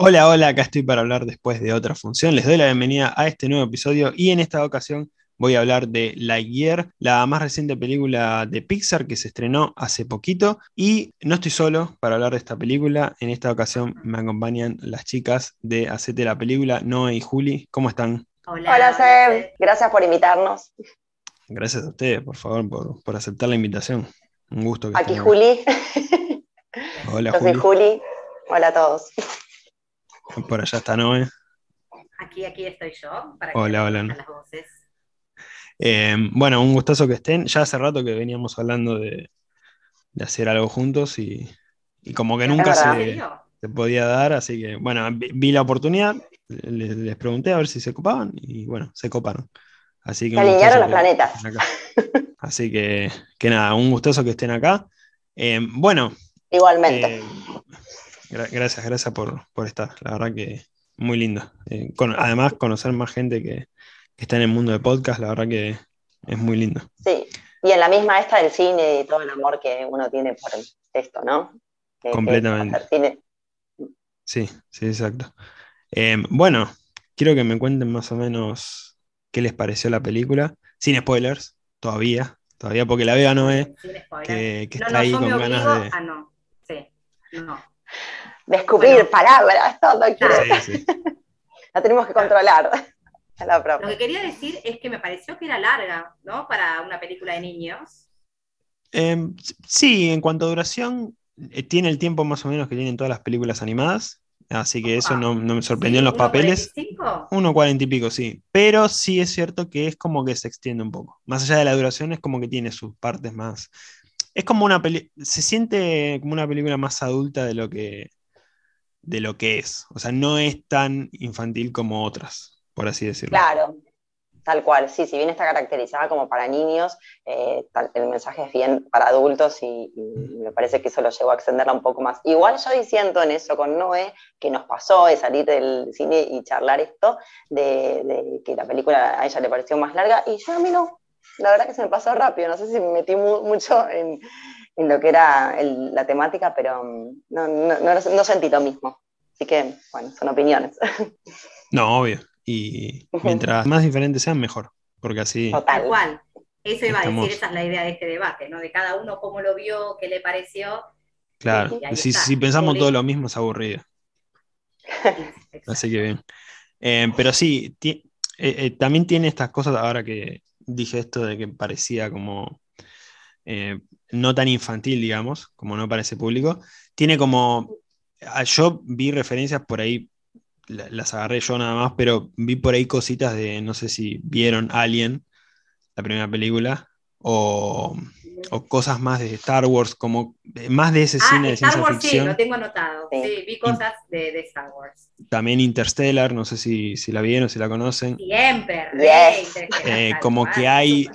Hola, hola, acá estoy para hablar después de otra función. Les doy la bienvenida a este nuevo episodio y en esta ocasión voy a hablar de Lightyear, la más reciente película de Pixar que se estrenó hace poquito. Y no estoy solo para hablar de esta película. En esta ocasión me acompañan las chicas de Hacete la película, Noé y Juli. ¿Cómo están? Hola, Hola Seb. Gracias por invitarnos. Gracias a ustedes, por favor, por, aceptar la invitación. Un gusto. Que Aquí Juli. Hola, Yo Soy Juli. Hola a todos. Por allá está Noé. Aquí, aquí estoy yo. Para hola, hola. Las voces. Eh, bueno, un gustazo que estén. Ya hace rato que veníamos hablando de, hacer algo juntos y, como que nunca se, podía dar, así que bueno, vi, la oportunidad, les, pregunté a ver si se copaban y bueno, se coparon. Así que se alinearon los planetas. Así que, que, nada, un gustoso que estén acá. Eh, bueno. Igualmente. Eh, gracias, gracias por, estar. La verdad que muy lindo. además, conocer más gente que, que está en el mundo de podcast, la verdad que es muy lindo. Sí, y en la misma esta del cine y todo el amor que uno tiene por esto, ¿no? Completamente. Sí, sí, exacto. Eh, bueno, quiero que me cuenten más o menos qué les pareció la película, sin spoilers, todavía, todavía porque la vea no es, que, está ahí con ganas de... Ah, no, sí, no. Descubrir palabras, todo. Sí, sí. la tenemos que controlar. Lo que quería decir es que me pareció que era larga, ¿no? Para una película de niños. Em, sí, en cuanto a duración, eh, tiene el tiempo más o menos que tienen todas las películas animadas. Así que eso no, me sorprendió en los papeles. Uno cuarenta y pico, sí. Pero sí es cierto que es como que se extiende un poco. Más allá de la duración, es como que tiene sus partes más. Es como una película. Se siente como una película más adulta de lo que. De lo que es. O sea, no es tan infantil como otras por así decirlo. Claro, tal cual, sí, si bien está caracterizada como para niños, eh, el mensaje es bien para adultos y, me parece que eso lo llevó a extenderla un poco más. Igual yo diciendo en eso con Noé, que nos pasó de salir del cine y charlar esto, de, que la película a ella le pareció más larga, y yo a mí no, la verdad que se me pasó rápido, no sé si me metí mucho en, lo que era la temática, pero mm, no, no sentí lo mismo. Así que, bueno, son opiniones. No, obvio y mientras más diferentes sean, mejor, porque así... Tal cual. Eso iba a decir, esa es la idea de este debate, ¿no? De cada uno cómo lo vio, qué le pareció. Claro, si, si, pensamos todo lo mismo es aburrido. Así que bien. Eh, pero sí, eh, eh, también tiene estas cosas, ahora que dije esto de que parecía como no tan infantil, digamos, como no parece público, tiene como, ah, yo vi referencias por ahí las agarré yo nada más, pero vi por ahí cositas de, no sé si vieron Alien, la primera película, o, cosas más de Star Wars, como más de ese ah, cine de ciencia Wars, ficción. Sí, lo tengo anotado. Sí, vi cosas de, Star Wars. También Interstellar, no sé si, la vieron, si la conocen. Siempre, eh, como que hay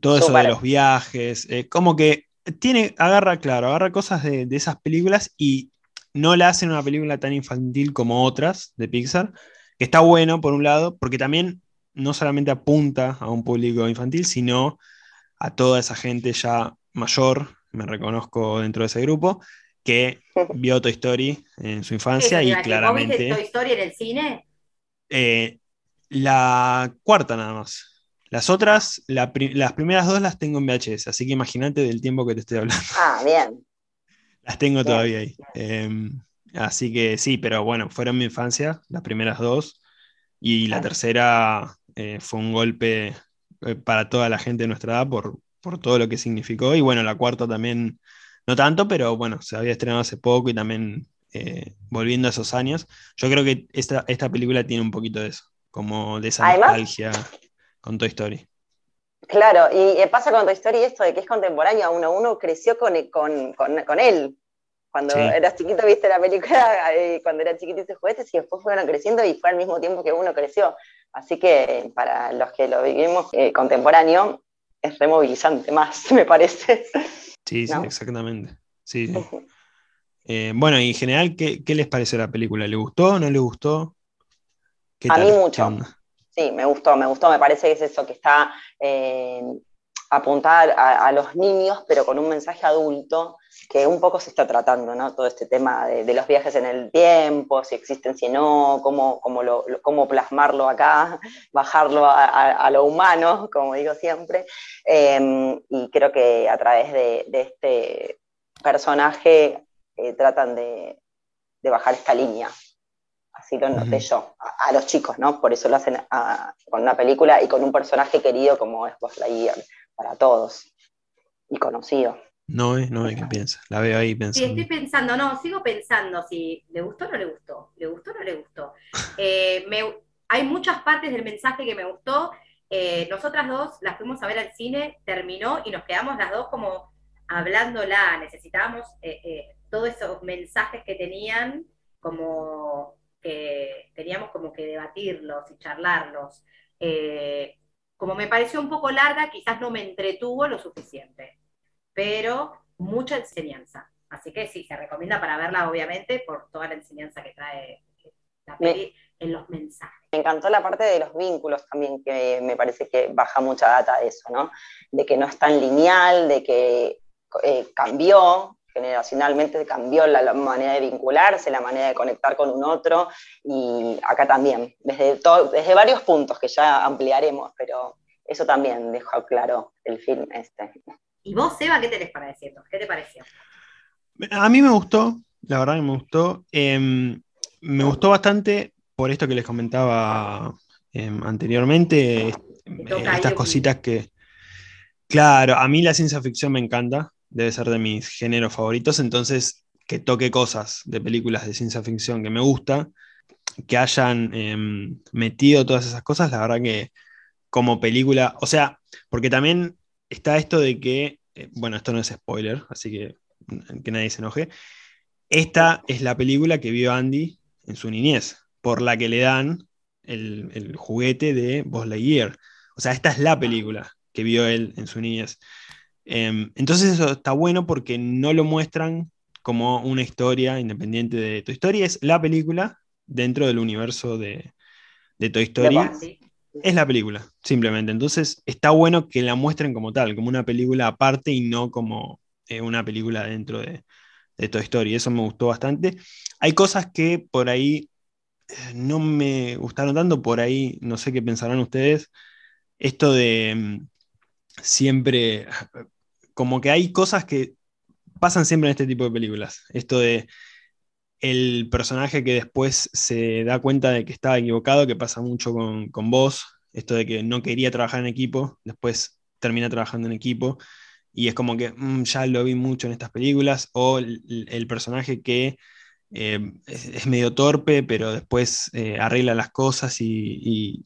todo eso de los viajes, eh, como que tiene, agarra, claro, agarra cosas de, de esas películas y no la hacen una película tan infantil como otras de Pixar, que está bueno por un lado, porque también no solamente apunta a un público infantil, sino a toda esa gente ya mayor, me reconozco dentro de ese grupo, que vio Toy Story en su infancia y claramente... ¿Viste Toy Story en el cine? Eh, la cuarta nada más. Las otras, las primeras dos las tengo en VHS, así que imagínate del tiempo que te estoy hablando. Ah, bien. Las tengo todavía ahí. Em, así que sí, pero bueno, fueron mi infancia, las primeras dos. Y la tercera eh, fue un golpe para toda la gente de nuestra edad por, por todo lo que significó. Y bueno, la cuarta también, no tanto, pero bueno, se había estrenado hace poco y también eh, volviendo a esos años. Yo creo que esta, esta película tiene un poquito de eso, como de esa nostalgia con Toy Story. Claro, y pasa con Toy Story esto de que es contemporáneo a uno, uno creció con, con, con, él. Cuando eras chiquito viste la película, eh, cuando era chiquito hice juguetes y después fueron creciendo y fue al mismo tiempo que uno creció. Así que para los que lo vivimos eh, contemporáneo, es removilizante más, me parece. Sí, sí, exactamente. Sí, eh, bueno, y en general, ¿qué, ¿qué, les pareció la película? ¿Le gustó? ¿No le gustó? a mí mucho. Sí, me gustó, me gustó, me parece que es eso, que está, eh, apuntar a, los niños, pero con un mensaje adulto, que un poco se está tratando, ¿no? Todo este tema de, los viajes en el tiempo, si existen, si no, cómo, cómo, lo, cómo plasmarlo acá, bajarlo a, lo humano, como digo siempre. Em, y creo que a través de, este personaje eh, tratan de, bajar esta línea. Así lo noté yo, a, los chicos, ¿no? Por eso lo hacen con una película y con un personaje querido como es Buzz Lightyear para todos y conocido. No, no, ¿qué piensa? La veo ahí pensando. Sí, estoy pensando, no, sigo pensando si le gustó o no le gustó, le gustó o no le gustó. Eh, hay muchas partes del mensaje que me gustó. Eh, nosotras dos las fuimos a ver al cine, terminó y nos quedamos las dos como hablándola. Necesitábamos eh, todos esos mensajes que tenían, como que teníamos como que debatirlos y charlarlos como me pareció un poco larga, quizás no me entretuvo lo suficiente, pero mucha enseñanza. Así que sí, se recomienda para verla, obviamente, por toda la enseñanza que trae la peli en los mensajes. Me encantó la parte de los vínculos también, que me parece que baja mucha data de eso, ¿no? De que no es tan lineal, de que eh, cambió, generacionalmente cambió la, manera de vincularse, la manera de conectar con un otro, y acá también, desde, desde varios puntos que ya ampliaremos, pero eso también dejó claro el film este. ¿Y vos, Seba, qué tenés para decirnos? ¿Qué te pareció? A mí me gustó, la verdad que me gustó. Em, me gustó bastante por esto que les comentaba em, anteriormente, estas cositas que... Claro, a mí la ciencia ficción me encanta, debe ser de mis géneros favoritos, entonces que toque cosas de películas de ciencia ficción que me gusta, que hayan em, metido todas esas cosas, la verdad que como película, o sea, porque también está esto de que, eh, bueno, esto no es spoiler, así que que nadie se enoje, esta es la película que vio Andy en su niñez, por la que le dan el, el juguete de Buzz Lightyear. O sea, esta es la película que vio él en su niñez. Em, entonces eso está bueno porque no lo muestran como una historia independiente de Toy Story, es la película dentro del universo de, Toy Story. Es la película, simplemente. Entonces está bueno que la muestren como tal, como una película aparte y no como eh, una película dentro de, de Toy Story. Eso me gustó bastante. Hay cosas que por ahí eh, no me gustaron tanto, por ahí no sé qué pensarán ustedes. Esto de mm, siempre como que hay cosas que pasan siempre en este tipo de películas. Esto de el personaje que después se da cuenta de que estaba equivocado, que pasa mucho con, vos, esto de que no quería trabajar en equipo, después termina trabajando en equipo, y es como que mm, ya lo vi mucho en estas películas, o el, personaje que eh, es, medio torpe, pero después eh, arregla las cosas y,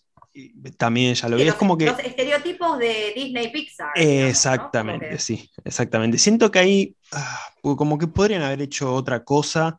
también ya lo vi. es como que. Los estereotipos de Disney Pixar. exactamente, sí, exactamente. Siento que ahí ah, como que podrían haber hecho otra cosa.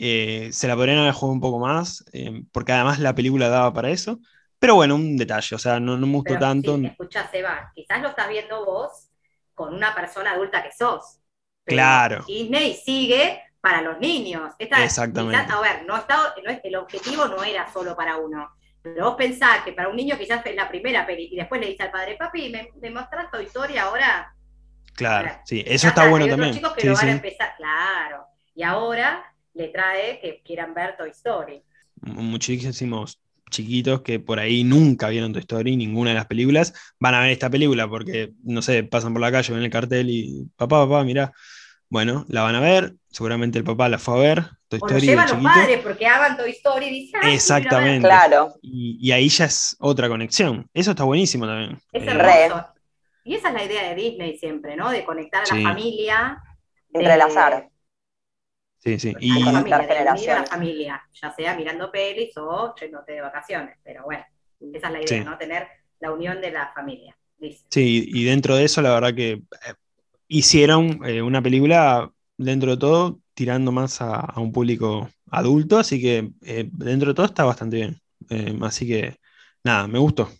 Eh, se la podrían haber jugado un poco más, eh, porque además la película daba para eso. Pero bueno, un detalle, o sea, no, no me gustó tanto. Sí, escucha, Seba, quizás lo estás viendo vos con una persona adulta que sos. claro. Disney sigue para los niños. Exactamente. a ver, no, está, no es, el objetivo no era solo para uno. Pero vos pensás que para un niño quizás es la primera peli y después le dice al padre, papi, ¿me, me mostrás tu historia ahora? Claro, sí, eso está bueno también. chicos que lo van a empezar, claro. Y ahora le trae que quieran ver Toy Story. Muchísimos chiquitos que por ahí nunca vieron Toy Story, ninguna de las películas, van a ver esta película porque, no sé, pasan por la calle, ven el cartel y, papá, papá, mira, bueno, la van a ver, seguramente el papá la fue a ver. Toy Story o llevan los padres porque hagan Toy Story y dicen, Exactamente. Claro. Y, ahí ya es otra conexión. Eso está buenísimo también. Es eh, Y esa es la idea de Disney siempre, ¿no? De conectar a la familia. Entrelazar. Sí, sí. Y la familia, la familia, ya sea mirando pelis o yéndote de vacaciones. Pero bueno, esa es la idea, ¿no? Tener la unión de la familia. Sí, y dentro de eso, la verdad que eh, hicieron eh, una película, dentro de todo, tirando más a, un público adulto, así que eh, dentro de todo está bastante bien. Eh, así que, nada, me gustó.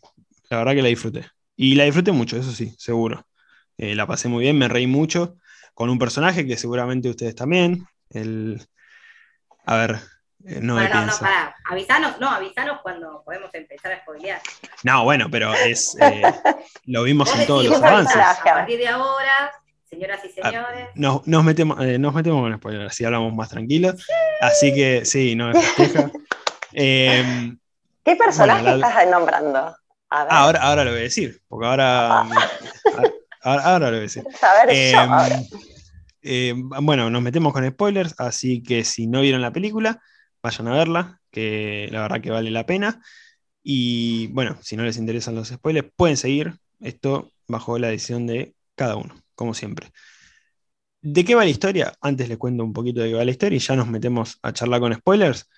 La verdad que la disfruté. Y la disfruté mucho, eso sí, seguro. la pasé muy bien, me reí mucho con un personaje que seguramente ustedes también. El, a ver, Eh, no, no, no, pará. Avisanos, no, avisanos cuando podemos empezar a spoilear. No, bueno, pero es eh, lo vimos en todos los avances. A partir de ahora, señoras y ah, señores. nos, nos, metemos, eh, nos metemos con spoilers, así hablamos más tranquilos. Así que sí, no me festeja. eh, ¿Qué personaje estás nombrando? Ah, ahora, ahora lo voy a decir, porque ahora, ah. ahora, lo voy a decir. Em, eh, bueno, nos metemos con spoilers, así que si no vieron la película, vayan a verla, que la verdad que vale la pena. Y bueno, si no les interesan los spoilers, pueden seguir esto bajo la decisión de cada uno, como siempre. ¿De qué va la historia? Antes les cuento un poquito de qué va la historia y ya nos metemos a charlar con spoilers.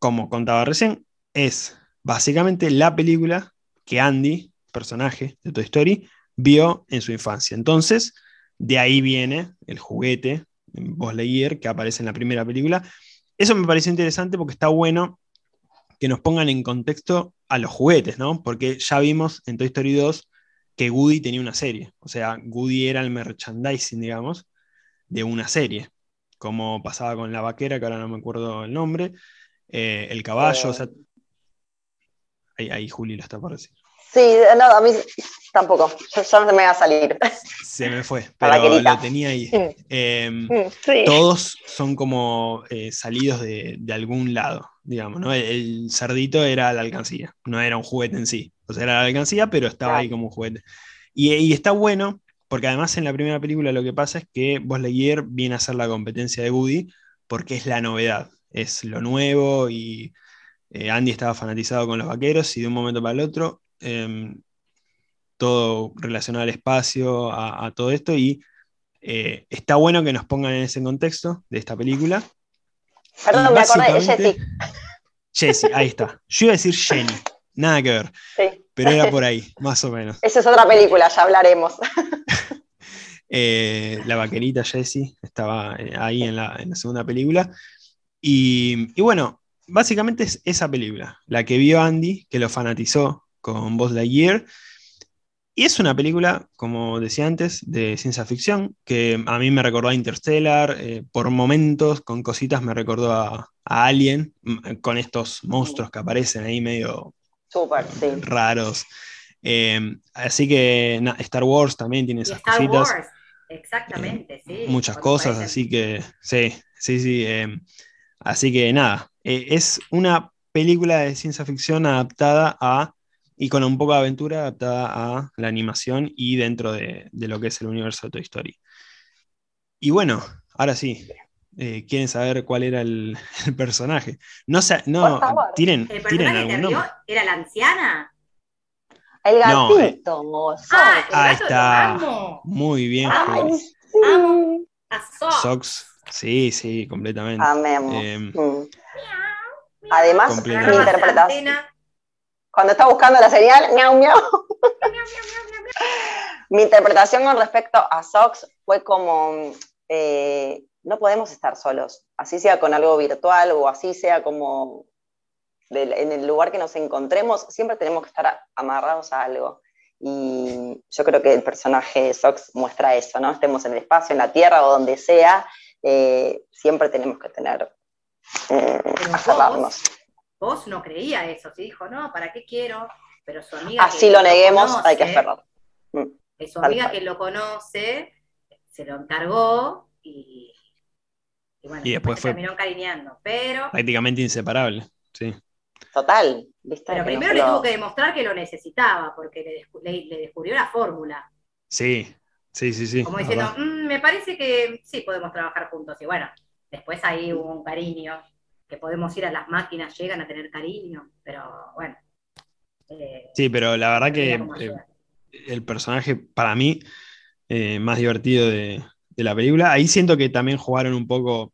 Como contaba recién, es básicamente la película que Andy, personaje de Toy Story, vio en su infancia. Entonces, de ahí viene el juguete, Buzz Lightyear, que aparece en la primera película. Eso me pareció interesante porque está bueno que nos pongan en contexto a los juguetes, ¿no? Porque ya vimos en Toy Story 2 que Woody tenía una serie. O sea, Woody era el merchandising, digamos, de una serie. Como pasaba con la vaquera, que ahora no me acuerdo el nombre, eh, el caballo, o sea, Ahí, ahí Juli lo está por decir. Sí, no, a mí tampoco. Yo, no se me va a salir. Se me fue, pero lo tenía ahí. Em, todos son como eh, salidos de, algún lado, digamos, ¿no? El, cerdito era la alcancía, no era un juguete en sí. O sea, era la alcancía, pero estaba ahí como un juguete. Y, está bueno, porque además en la primera película lo que pasa es que Buzz Lightyear viene a ser la competencia de Woody, porque es la novedad, es lo nuevo y eh, Andy estaba fanatizado con los vaqueros y de un momento para el otro, em, todo relacionado al espacio, a, todo esto, y eh, está bueno que nos pongan en ese contexto de esta película. Perdón, me acordé, de Jessie. Jessie, ahí está. Yo iba a decir Jenny, nada que ver. Pero era por ahí, más o menos. Esa es otra película, ya hablaremos. Eh, la vaquerita Jessie estaba ahí en la, segunda película. Y, y, bueno, básicamente es esa película, la que vio Andy, que lo fanatizó con Buzz Lightyear. Y es una película, como decía antes, de ciencia ficción, que a mí me recordó a Interstellar, eh, por momentos, con cositas me recordó a, Alien, con estos monstruos que aparecen ahí medio raros. Eh, así que Star Wars también tiene esas Star cositas. Wars. Exactamente, sí. Muchas cosas, así que sí, sí, sí. así que nada, eh, es una película de ciencia ficción adaptada a, y con un poco de aventura, adaptada a la animación y dentro de, lo que es el universo de Toy Story. Y bueno, ahora sí, eh, quieren saber cuál era el, personaje. No sé, no, tienen, ¿El tienen algún nombre. ¿Era la anciana? El gatito. No, eh. ah, ahí está. Muy bien. Ay, sí. A Sox. Sí, sí, completamente. Amemos. Eh, mm. Además, mi interpretación. Cuando está buscando la señal, miau, miau. mi interpretación con respecto a Sox fue como, eh, no podemos estar solos, así sea con algo virtual o así sea como en el lugar que nos encontremos, siempre tenemos que estar amarrados a algo. Y yo creo que el personaje de Sox muestra eso, ¿no? Estemos en el espacio, en la tierra o donde sea, eh, siempre tenemos que tener eh, vos, no creía eso, sí dijo, no, ¿para qué quiero? Pero su amiga. Así lo neguemos, hay que aferrar. Mm, su amiga que lo conoce se lo encargó y, y bueno, y después fue terminó encariñando, pero. Prácticamente inseparable, sí. Total. Pero primero le tuvo que demostrar que lo necesitaba, porque le, descubrió la fórmula. Sí, sí, sí, sí. Como diciendo, mm, me parece que sí podemos trabajar juntos. Y bueno, Después ahí hubo un cariño, que podemos ir a las máquinas, llegan a tener cariño, pero bueno. Eh, sí, pero la verdad que eh, el personaje para mí eh, más divertido de, la película, ahí siento que también jugaron un poco,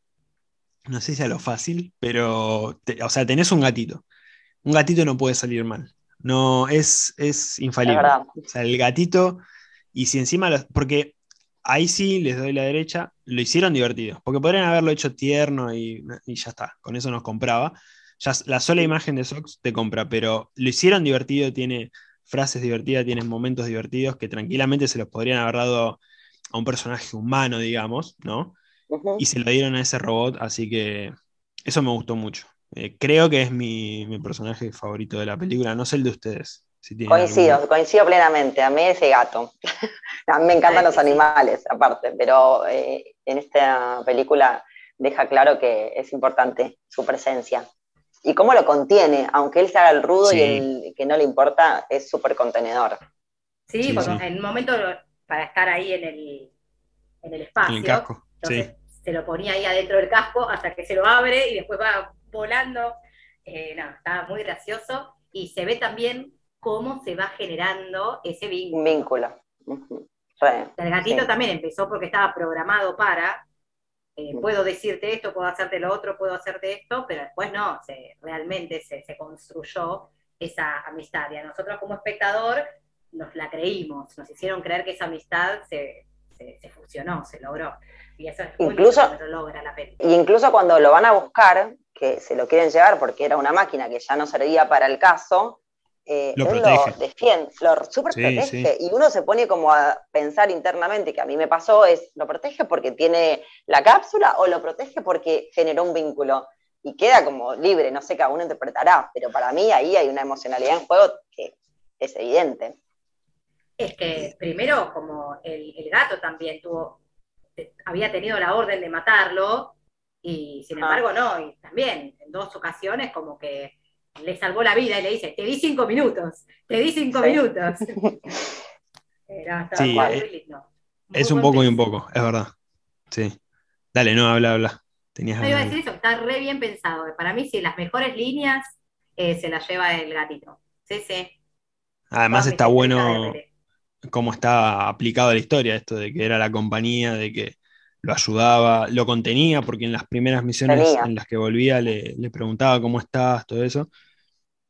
no sé si a lo fácil, pero, o sea, tenés un gatito. Un gatito no puede salir mal. No, es, es infalible. o sea, el gatito, y si encima, porque ahí sí les doy la derecha, lo hicieron divertido, porque podrían haberlo hecho tierno y, ya está, con eso nos compraba. Ya, la sola imagen de Sox te compra, pero lo hicieron divertido, tiene frases divertidas, tiene momentos divertidos que tranquilamente se los podrían haber dado a un personaje humano, digamos, ¿no? Y se lo dieron a ese robot, así que eso me gustó mucho. Eh, creo que es mi, personaje favorito de la película, no sé el de ustedes. coincido, coincido plenamente. A mí ese gato. a mí me encantan los animales, aparte, pero eh, en esta película deja claro que es importante su presencia. Y cómo lo contiene, aunque él se haga el rudo y el que no le importa, es súper contenedor. Sí, en un momento para estar ahí en el, en el espacio. En el casco, entonces, se lo ponía ahí adentro del casco hasta que se lo abre y después va volando. Eh, no, estaba muy gracioso y se ve también cómo se va generando ese vínculo. Un vínculo. el gatito también empezó porque estaba programado para, eh, puedo decirte esto, puedo hacerte lo otro, puedo hacerte esto, pero después no, se, realmente se, se construyó esa amistad. Y a nosotros como espectador nos la creímos, nos hicieron creer que esa amistad se, se, fusionó, se logró. Y eso es incluso, lo logra la Y incluso cuando lo van a buscar, que se lo quieren llevar porque era una máquina que ya no servía para el caso, eh, lo él lo defiende, lo super protege. Y uno se pone como a pensar internamente, que a mí me pasó, es, ¿lo protege porque tiene la cápsula o lo protege porque generó un vínculo? Y queda como libre, no sé, cada uno interpretará, pero para mí ahí hay una emocionalidad en juego que es evidente es que primero, como el, gato también tuvo, había tenido la orden de matarlo, y sin ah. embargo no, y también en dos ocasiones como que le salvó la vida y le dice, te di cinco minutos, te di cinco minutos. sí, eh, es un poco y un poco, es verdad. Sí. Dale, no, habla, habla. Tenías no iba a decir eso, está re bien pensado. Para mí, sí, las mejores líneas eh, se las lleva el gatito. Sí, sí. Además está bueno cómo está aplicado a la historia, esto de que era la compañía, de que lo ayudaba, lo contenía, porque en las primeras misiones en las que volvía le, preguntaba cómo estás, todo eso.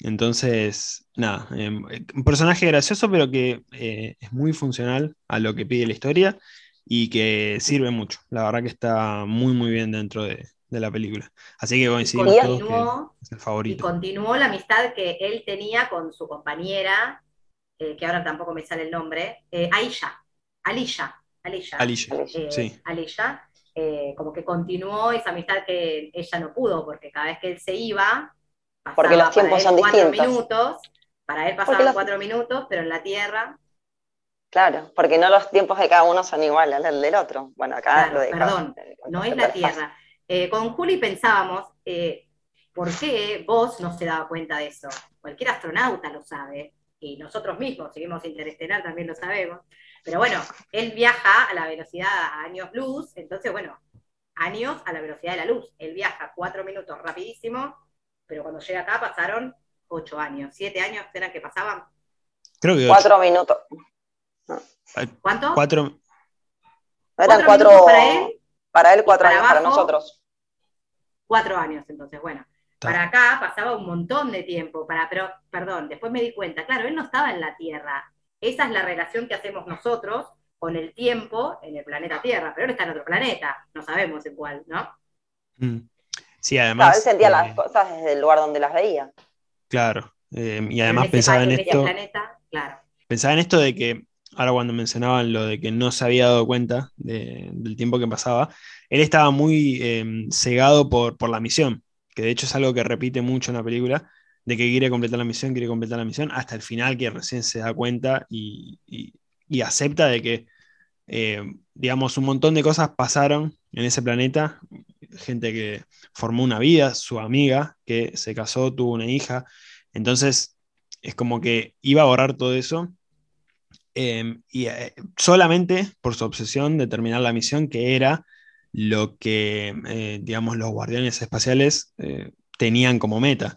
Entonces, nada, em, un personaje gracioso, pero que eh, es muy funcional a lo que pide la historia y que sirve mucho. La verdad que está muy, muy bien dentro de, la película. Así que coincidimos todos que es el favorito. Y continuó la amistad que él tenía con su compañera eh, que ahora tampoco me sale el nombre, eh, Aisha, Alisha, Alisha, Alisha, eh, sí. Alisha como que continuó esa amistad que ella no pudo, porque cada vez que él se iba, pasaba porque los tiempos son cuatro minutos, para él pasaban cuatro minutos, pero en la Tierra Claro, porque no los tiempos de cada uno son iguales al del otro. Bueno, acá lo de Perdón, no es la Tierra. con Juli pensábamos, ¿por qué vos no se daba cuenta de eso? Cualquier astronauta lo sabe y nosotros mismos, seguimos interestelar, también lo sabemos, pero bueno, él viaja a la velocidad a años luz, entonces bueno, años a la velocidad de la luz, él viaja cuatro minutos rapidísimo, pero cuando llega acá pasaron ocho años, siete años eran que pasaban. Creo que cuatro minutos. ¿Cuánto? Cuatro. Eran cuatro, para él. Para él cuatro años, para nosotros. Cuatro años, entonces, bueno. Para acá pasaba un montón de tiempo, para, pero, perdón, después me di cuenta, claro, él no estaba en la Tierra. Esa es la relación que hacemos nosotros con el tiempo en el planeta Tierra, pero él está en otro planeta, no sabemos en cuál, ¿no? Mm. Sí, además. él sentía las eh, cosas desde el lugar donde las veía. Claro, eh, y además pensaba en esto. Pensaba en esto de que, ahora cuando mencionaban lo de que no se había dado cuenta del tiempo que pasaba, él estaba muy eh, cegado por, por la misión de hecho es algo que repite mucho en la película, de que quiere completar la misión, quiere completar la misión, hasta el final que recién se da cuenta y, acepta de que, eh, digamos, un montón de cosas pasaron en ese planeta, gente que formó una vida, su amiga que se casó, tuvo una hija, entonces es como que iba a borrar todo eso. Em, y eh, solamente por su obsesión de terminar la misión, que era lo que, eh, digamos, los guardianes espaciales eh, tenían como meta.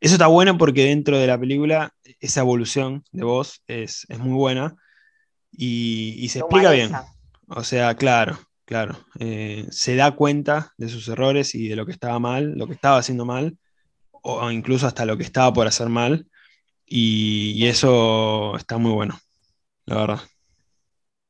Eso está bueno porque dentro de la película esa evolución de voz es, muy buena y, se explica bien. O sea, claro, claro. Eh, se da cuenta de sus errores y de lo que estaba mal, lo que estaba haciendo mal, o incluso hasta lo que estaba por hacer mal. y eso está muy bueno, la verdad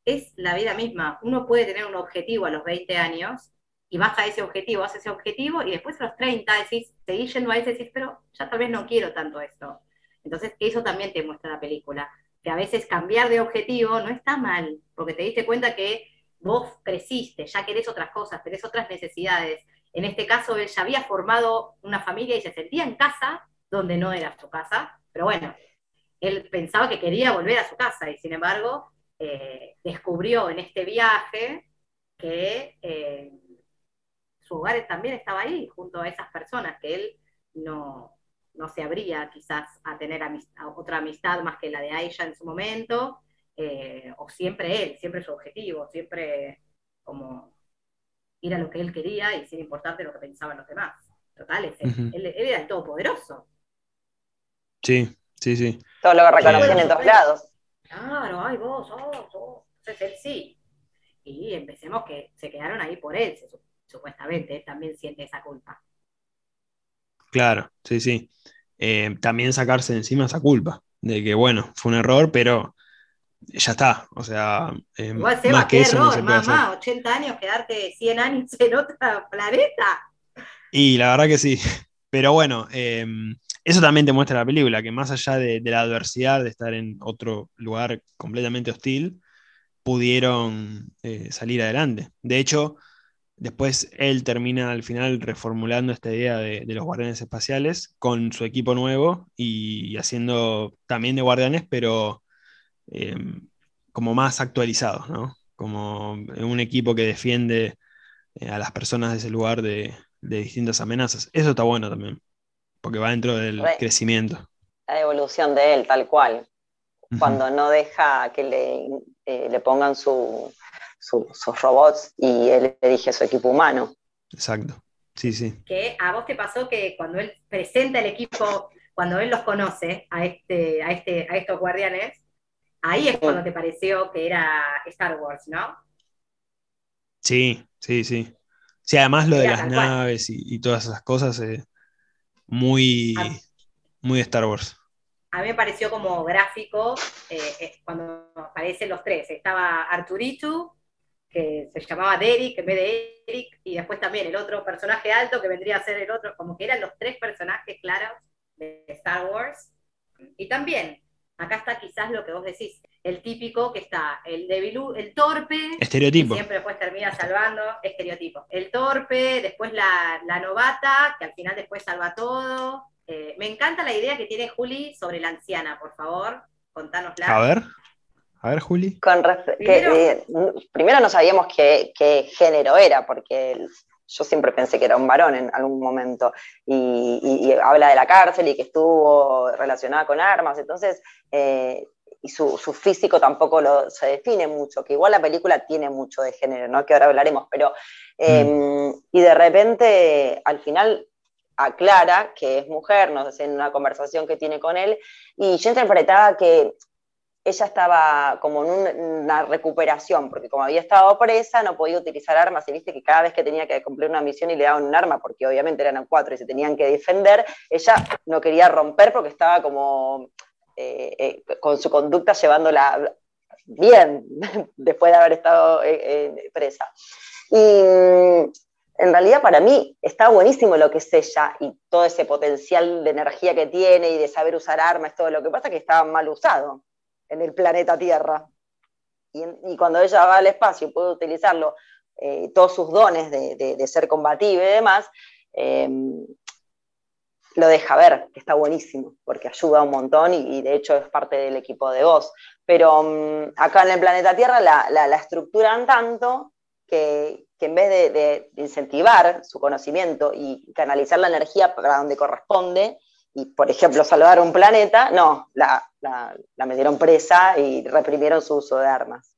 es la vida misma. Uno puede tener un objetivo a los 20 años y vas a ese objetivo, haces ese objetivo y después a los 30 decís, seguís yendo a ese, decís, pero ya tal vez no quiero tanto esto. Entonces, eso también te muestra la película, que a veces cambiar de objetivo no está mal, porque te diste cuenta que vos creciste, ya querés otras cosas, tenés otras necesidades, En este caso, él ya había formado una familia y se sentía en casa donde no era su casa, pero bueno, él pensaba que quería volver a su casa y sin embargo eh, descubrió en este viaje que eh, su hogar también estaba ahí, junto a esas personas, que él no, no se abría quizás a tener otra amistad más que la de Aisha en su momento, eh, o siempre él, siempre su objetivo, siempre como ir a lo que él quería y sin importarte lo que pensaban los demás. Total, él, era el todopoderoso. Sí, sí, sí. Todo lo que reconocen en todos lados. Claro, ay, vos, vos, vos. Entonces él sí. Y empecemos que se quedaron ahí por él, supuestamente, él también siente esa culpa. Claro, sí, sí. Eh, también sacarse de encima esa culpa, de que bueno, fue un error, pero ya está. O sea, eh, más que eso error, no se mamá, 80 años, quedarte 100 años en otro planeta. Y la verdad que sí. Pero bueno, em, eso también te muestra la película, que más allá de, la adversidad de estar en otro lugar completamente hostil, pudieron eh, salir adelante. De hecho, Después él termina al final reformulando esta idea de, los guardianes espaciales con su equipo nuevo y, haciendo también de guardianes, pero em, como más actualizados, ¿no? Como un equipo que defiende eh, a las personas de ese lugar de, distintas amenazas. Eso está bueno también, porque va dentro del crecimiento. La evolución de él, tal cual. Cuando no deja que le, eh, le pongan su, sus robots y él dirige su equipo humano. Exacto, sí, sí. Que a vos te pasó que cuando él presenta el equipo, cuando él los conoce a, este, a, este, a estos guardianes, ahí es cuando te pareció que era Star Wars, ¿no? Sí, sí, sí. Sí, además lo de las naves y, todas esas cosas, eh, muy, muy Star Wars a mí me pareció como gráfico eh, eh, cuando aparecen los tres. Estaba Arturito, que se llamaba Derek en vez de Eric, y después también el otro personaje alto que vendría a ser el otro, como que eran los tres personajes claros de Star Wars. Y también, acá está quizás lo que vos decís, el típico que está, el debilú, el torpe, estereotipo. siempre después termina salvando, estereotipo. El torpe, después la, novata, que al final después salva todo. Eh, me encanta la idea que tiene Juli sobre la anciana, por favor, contanosla. A ver. A ver, Juli. Eh, primero, no sabíamos qué, género era, porque yo siempre pensé que era un varón en algún momento, y, habla de la cárcel y que estuvo relacionada con armas, entonces, eh, y su, físico tampoco lo, se define mucho, que igual la película tiene mucho de género, ¿no? que ahora hablaremos, pero, em, y de repente, al final, aclara que es mujer, no sé, en una conversación que tiene con él, y yo interpretaba que ella estaba como en una recuperación, porque como había estado presa, no podía utilizar armas, y viste que cada vez que tenía que cumplir una misión y le daban un arma, porque obviamente eran cuatro y se tenían que defender, ella no quería romper porque estaba como eh, eh, con su conducta llevándola bien, después de haber estado eh, presa. Y mm, en realidad para mí está buenísimo lo que es ella y todo ese potencial de energía que tiene y de saber usar armas, todo lo que pasa que estaba mal usado en el planeta Tierra. Y, cuando ella va al espacio y puede utilizarlo, eh, todos sus dones de, ser combative y demás, eh, lo deja ver, que está buenísimo, porque ayuda un montón y, de hecho es parte del equipo de voz. Pero mm, acá en el planeta Tierra la, la, estructuran tanto que, en vez de, incentivar su conocimiento y canalizar la energía para donde corresponde, y, por ejemplo, salvar un planeta, no, la, la, metieron presa y reprimieron su uso de armas.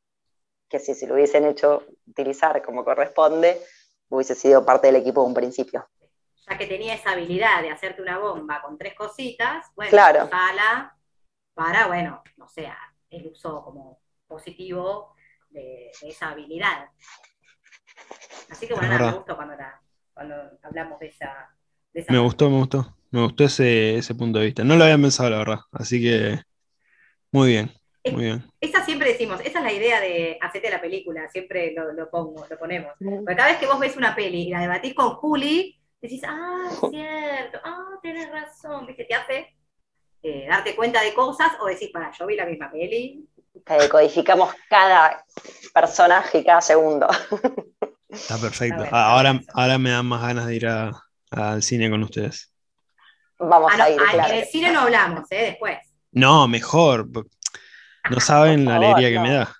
Que si se lo hubiesen hecho utilizar como corresponde, hubiese sido parte del equipo de un principio. Ya que tenía esa habilidad de hacerte una bomba con tres cositas, bueno, claro. para, bueno, no sea, el uso como positivo de, esa habilidad. Así que bueno, me gustó cuando, cuando hablamos de esa, de esa. Me gustó, me gustó. Me gustó ese, punto de vista. No lo había pensado, la verdad. Así que, muy bien. Muy bien. Esa siempre decimos, esa es la idea de hacerte la película, siempre lo, pongo, lo ponemos. Porque cada vez que vos ves una peli y la debatís con Juli, decís, ah, es cierto, ah, tienes razón, ¿viste? Te hace eh, darte cuenta de cosas o decís, para, yo vi la misma peli. codificamos cada personaje y cada segundo. Está perfecto. ahora, ahora me dan más ganas de ir al cine con ustedes. Vamos ah, a ir. claro. En el cine no hablamos, ¿eh? Después. No, mejor. No saben la alegría que me da.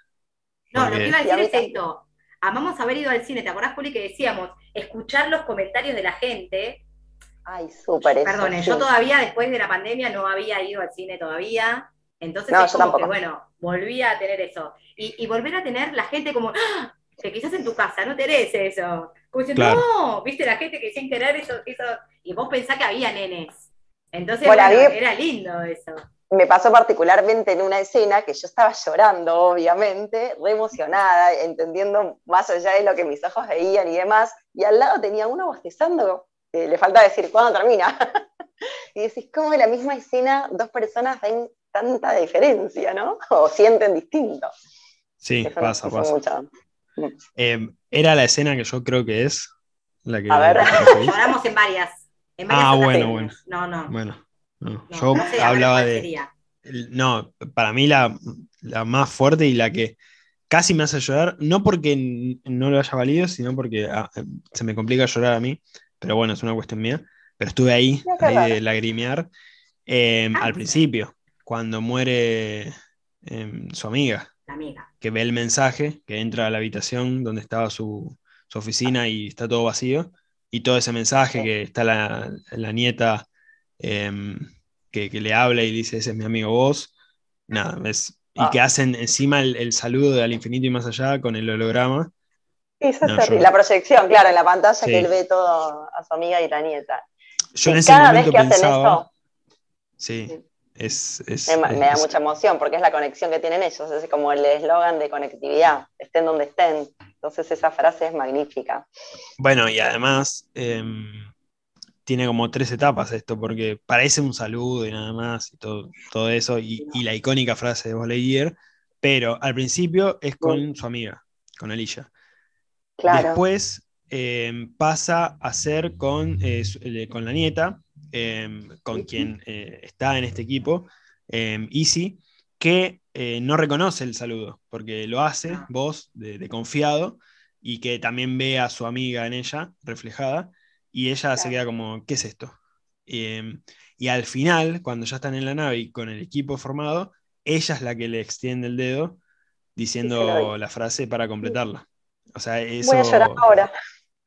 No, lo que iba a decir es esto. Amamos haber ido al cine. ¿Te acordás, Juli, que decíamos escuchar los comentarios de la gente? Ay, súper. Perdone, yo todavía después de la pandemia no había ido al cine todavía. Entonces es como que, bueno, volví a tener eso. Y, volver a tener la gente como, ¡Ah! que quizás en tu casa no tenés eso. Como diciendo, no, viste la gente que sin querer eso, eso. Y vos pensás que había nenes. Entonces, era lindo eso. Me pasó particularmente en una escena que yo estaba llorando, obviamente, re emocionada, entendiendo más allá de lo que mis ojos veían y demás, y al lado tenía uno bostezando, le falta decir, ¿cuándo termina? y decís, ¿cómo en la misma escena dos personas ven tanta diferencia, ¿no? O sienten distinto. Sí, pasa, pasa. Em, era la escena que yo creo que es la que... A ver. Lloramos en varias. Ah, bueno, bueno. No, no. Bueno, yo hablaba de... No, para mí la, más fuerte y la que casi me hace llorar, no porque no lo haya valido, sino porque ah, se me complica llorar a mí, pero bueno, es una cuestión mía. Pero estuve ahí, ahí de lagrimear em, al principio, cuando muere em, su amiga, que ve el mensaje, que entra a la habitación donde estaba su, oficina y está todo vacío, y todo ese mensaje que está la, nieta em, que, le habla y dice, ese es mi amigo vos, nada, y ah. que hacen encima el, saludo de al infinito y más allá con el holograma. La proyección, claro, en la pantalla que él ve todo a su amiga y la nieta. Yo en ese momento pensaba, Sí. Es, me, da mucha emoción porque es la conexión que tienen ellos, es como el eslogan de conectividad, estén donde estén. Entonces esa frase es magnífica. Bueno, y además em, tiene como tres etapas esto, porque parece un saludo y nada más, y todo, todo eso, y, la icónica frase de Boleyer, pero al principio es con su amiga, con Alicia. Después em, pasa a ser con, eh, con la nieta, Em, con quien eh, está en este equipo, Easy, que eh, no reconoce el saludo, porque lo hace ah. vos de, confiado y que también ve a su amiga en ella reflejada y ella se queda como, ¿qué es esto? Em, y al final, cuando ya están en la nave y con el equipo formado, ella es la que le extiende el dedo diciendo la frase para completarla. O sea, eso... Voy a llorar ahora.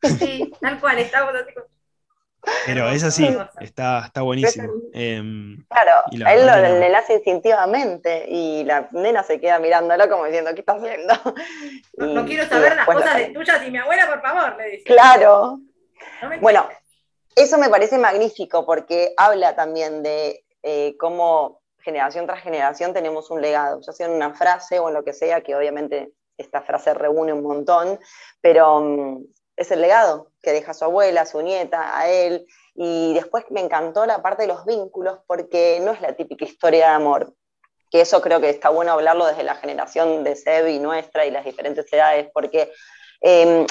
Sí, tal cual, estamos así pero es así, está, está buenísimo. Em, claro, él lo, le nace instintivamente y la nena se queda mirándolo como diciendo, ¿qué está haciendo? No, quiero saber las cosas de tuyas y mi abuela, por favor, le dice. Claro. bueno, eso me parece magnífico porque habla también de eh, cómo generación tras generación tenemos un legado, ya sea en una frase o en lo que sea, que obviamente esta frase reúne un montón, pero mm, es el legado que deja su abuela, su nieta, a él. Y después me encantó la parte de los vínculos porque no es la típica historia de amor, que eso creo que está bueno hablarlo desde la generación de Seb y nuestra y las diferentes edades, porque em,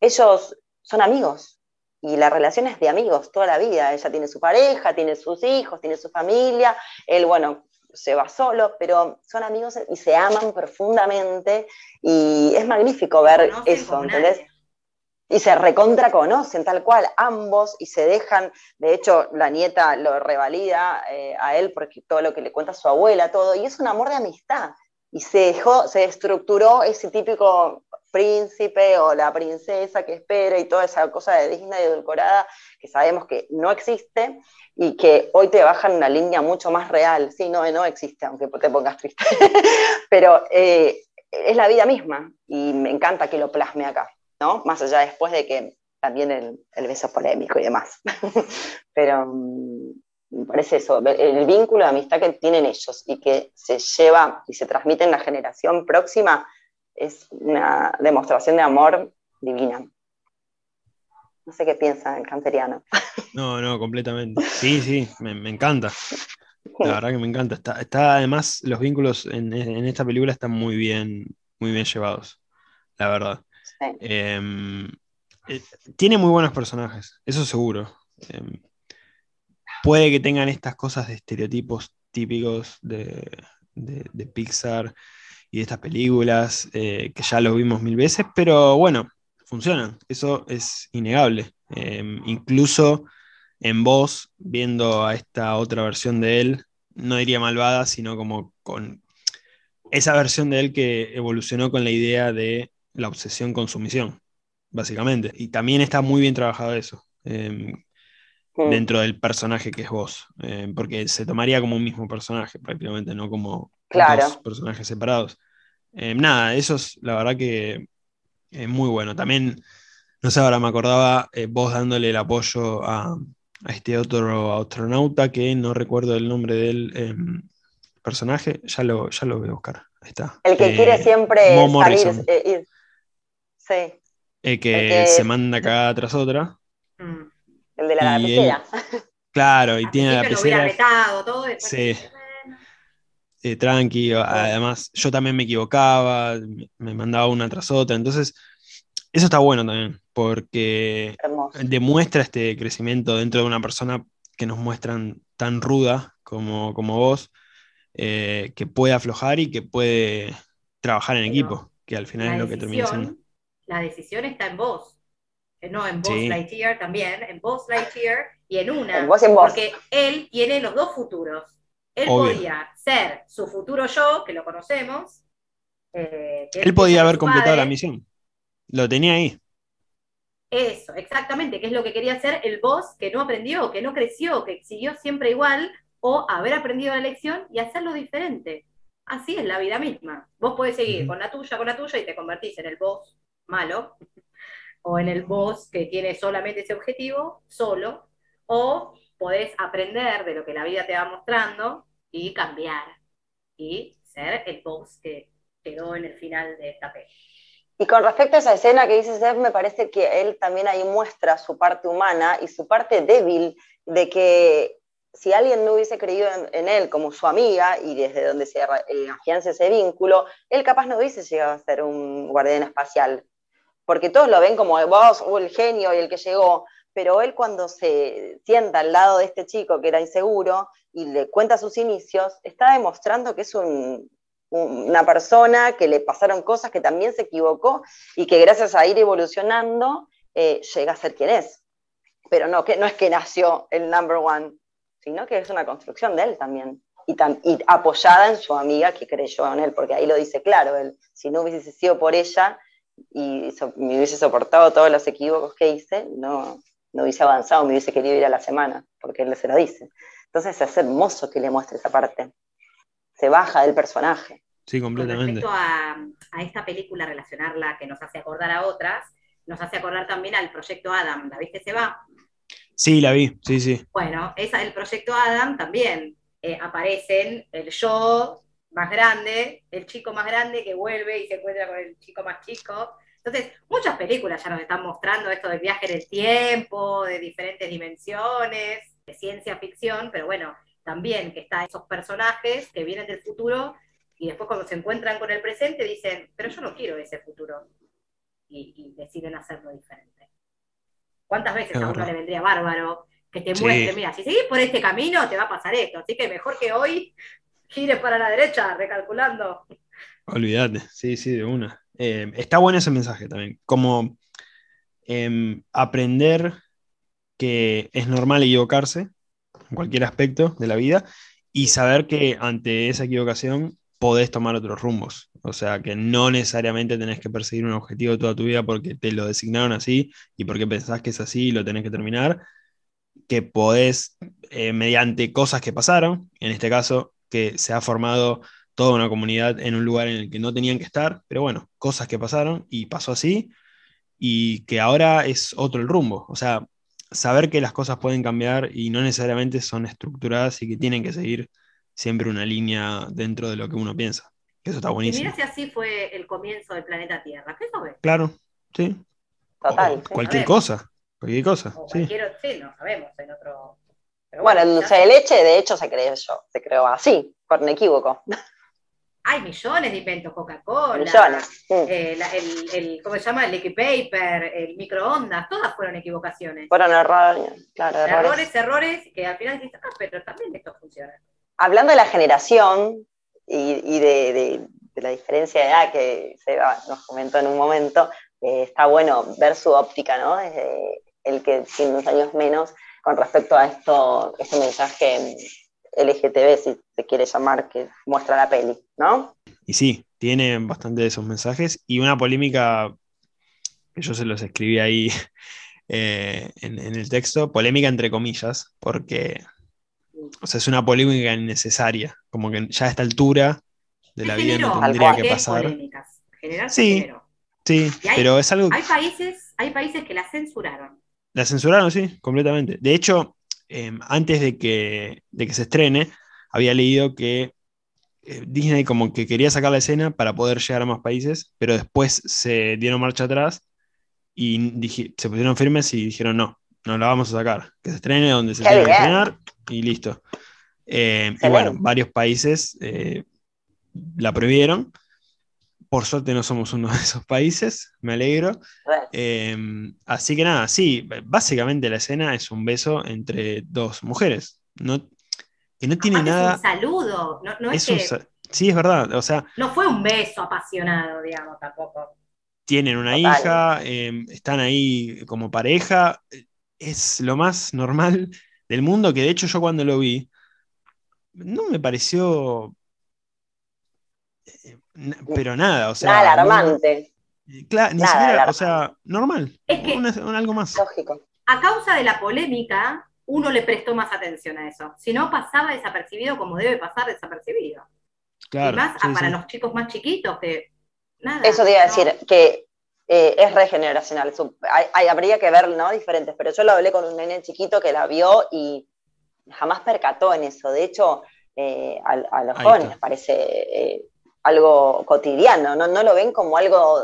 ellos son amigos y la relación es de amigos toda la vida. Ella tiene su pareja, tiene sus hijos, tiene su familia, él, bueno, se va solo, pero son amigos y se aman profundamente y es magnífico ver eso, ¿entendés? Y se recontra conocen tal cual, ambos, y se dejan, de hecho la nieta lo revalida eh, a él porque todo lo que le cuenta su abuela, todo, y es un amor de amistad, y se dejó, se estructuró ese típico príncipe o la princesa que espera y toda esa cosa de Disney edulcorada que sabemos que no existe y que hoy te bajan una línea mucho más real. Sí, no, no existe, aunque te pongas triste. Pero eh, es la vida misma y me encanta que lo plasme acá. Más allá después de que también el, beso polémico y demás. Pero mm, me parece eso, el vínculo de amistad que tienen ellos y que se lleva y se transmite en la generación próxima es una demostración de amor divina. No sé qué piensa el canceriano. No, no, completamente. Sí, sí, me, encanta. La verdad que me encanta. Está, además, los vínculos en, en, esta película están muy bien, muy bien llevados. La verdad. Em, eh, tiene muy buenos personajes, eso seguro. Em, puede que tengan estas cosas de estereotipos típicos de, Pixar y de estas películas, eh, que ya lo vimos mil veces, pero bueno, funcionan. Eso es innegable. Em, incluso en voz, viendo a esta otra versión de él, no diría malvada, sino como con esa versión de él que evolucionó con la idea de la obsesión con su misión, básicamente. Y también está muy bien trabajado eso. Em, mm. dentro del personaje que es vos, em, porque se tomaría como un mismo personaje prácticamente, no como dos personajes separados. nada, eso es la verdad que es muy bueno. También, no sé, ahora me acordaba eh, vos dándole el apoyo a, a este otro astronauta que no recuerdo el nombre del em, personaje, ya lo, ya lo voy a buscar. Ahí está. El que quiere eh, siempre salir, eh, Sí. El que, se manda cagada tras otra. Mm. El de la pecera. Claro, y tiene la pecera. todo, sí. Eh, tranqui, además yo también me equivocaba, me mandaba una tras otra, entonces eso está bueno también, porque demuestra este crecimiento dentro de una persona que nos muestran tan ruda como, como vos, eh, que puede aflojar y que puede trabajar en equipo, que al final es lo que termina siendo. La decisión está en vos, eh, no en vos Lightyear también, en vos Lightyear y en una, porque él tiene los dos futuros. Él podía ser su futuro yo, que lo conocemos. Eh, él podía haber completado la misión lo tenía ahí. Eso, exactamente, que es lo que quería hacer el boss que no aprendió, que no creció, que siguió siempre igual, o haber aprendido la lección y hacerlo diferente. Así es la vida misma. Vos podés seguir con la tuya, con la tuya y te convertís en el boss malo, o en el boss que tiene solamente ese objetivo, solo, o podés aprender de lo que la vida te va mostrando y cambiar y ser el boss que quedó en el final de esta peli. Y con respecto a esa escena que dice Seth, me parece que él también ahí muestra su parte humana y su parte débil de que si alguien no hubiese creído en, él como su amiga y desde donde se eh, afianza ese vínculo, él capaz no hubiese llegado a ser un guardián espacial. Porque todos lo ven como vos o el genio y el que llegó, pero él cuando se sienta al lado de este chico que era inseguro y le cuenta sus inicios, está demostrando que es un, una persona que le pasaron cosas, que también se equivocó y que gracias a ir evolucionando eh, llega a ser quien es. Pero no, que no es que nació el number one, sino que es una construcción de él también. Y, tan, apoyada en su amiga que creyó en él, porque ahí lo dice claro, si no hubiese sido por ella y me hubiese soportado todos los equívocos que hice, no, no hubiese avanzado, me hubiese querido ir a la semana, porque él se lo dice. Entonces es hermoso que le muestre esa parte se baja del personaje. Sí, completamente. Con respecto a, esta película, relacionarla que nos hace acordar a otras, nos hace acordar también al Proyecto Adam. ¿La viste, se va? Sí, la vi, sí, sí. Bueno, esa del Proyecto Adam también eh, aparecen el yo más grande, el chico más grande que vuelve y se encuentra con el chico más chico. Entonces, muchas películas ya nos están mostrando esto del viaje en el tiempo, de diferentes dimensiones, de ciencia ficción, pero bueno, también que están esos personajes que vienen del futuro y después cuando se encuentran con el presente dicen, pero yo no quiero ese futuro. Y, deciden hacerlo diferente. ¿Cuántas veces a uno le vendría bárbaro que te muestre, mira, si seguís por este camino te va a pasar esto, así que mejor que hoy gires para la derecha, recalculando. Olvídate, sí, sí, de una. Eh, está bueno ese mensaje también, como em, aprender que es normal equivocarse, en cualquier aspecto de la vida, y saber que ante esa equivocación podés tomar otros rumbos. O sea, que no necesariamente tenés que perseguir un objetivo toda tu vida porque te lo designaron así y porque pensás que es así y lo tenés que terminar. Que podés, eh, mediante cosas que pasaron, en este caso, que se ha formado toda una comunidad en un lugar en el que no tenían que estar, pero bueno, cosas que pasaron y pasó así, y que ahora es otro el rumbo. O sea, saber que las cosas pueden cambiar y no necesariamente son estructuradas y que tienen que seguir siempre una línea dentro de lo que uno piensa. Eso está buenísimo. Y mira si así fue el comienzo del planeta Tierra. ¿Qué sabes? Claro, sí. Total. cualquier cosa. Cualquier cosa. sí. sí, no sabemos en otro. Bueno, el dulce de leche, de hecho, se creó yo, se creó así, por un equívoco. hay millones de inventos, Coca-Cola, millones. Eh, el, ¿cómo se llama? El liquid paper, el microondas, todas fueron equivocaciones. Fueron errores, claro, errores. Errores, que al final dices, ah, pero también esto funciona. Hablando de la generación y, de, la diferencia de edad que se nos comentó en un momento, está bueno ver su óptica, ¿no? el que tiene unos años menos con respecto a esto, este mensaje LGTB, si se quiere llamar, que muestra la peli, ¿no? Y sí, tiene bastante de esos mensajes y una polémica que yo se los escribí ahí eh, en, el texto, polémica entre comillas, porque o sea, es una polémica innecesaria, como que ya a esta altura de la vida no tendría que pasar. Sí, sí, pero es algo... Hay países, hay países que la censuraron. La censuraron, sí, completamente. De hecho, em, antes de que, de que se estrene, había leído que eh, Disney como que quería sacar la escena para poder llegar a más países, pero después se dieron marcha atrás y se pusieron firmes y dijeron no, no la vamos a sacar, que se estrene donde se tenga que estrenar y listo. Eh, y bueno, varios países eh, la prohibieron. Por suerte no somos uno de esos países, me alegro. así que nada, sí, básicamente la escena es un beso entre dos mujeres. No, que no tiene nada. Es un saludo, no, es, Sí, es verdad, o sea. No fue un beso apasionado, digamos, tampoco. Tienen una hija, em, están ahí como pareja, es lo más normal del mundo, que de hecho yo cuando lo vi, no me pareció. Eh, pero nada, o sea. Nada alarmante. claro, ni siquiera, o sea, normal. Es que, algo más. Lógico. A causa de la polémica, uno le prestó más atención a eso. Si no, pasaba desapercibido como debe pasar desapercibido. Claro, y más para los chicos más chiquitos que nada. Eso te iba a decir, que eh, es regeneracional. Hay, habría que ver, ¿no? Diferentes, pero yo lo hablé con un nene chiquito que la vio y jamás percató en eso. De hecho, eh, a, los jóvenes parece eh, algo cotidiano, ¿no? no lo ven como algo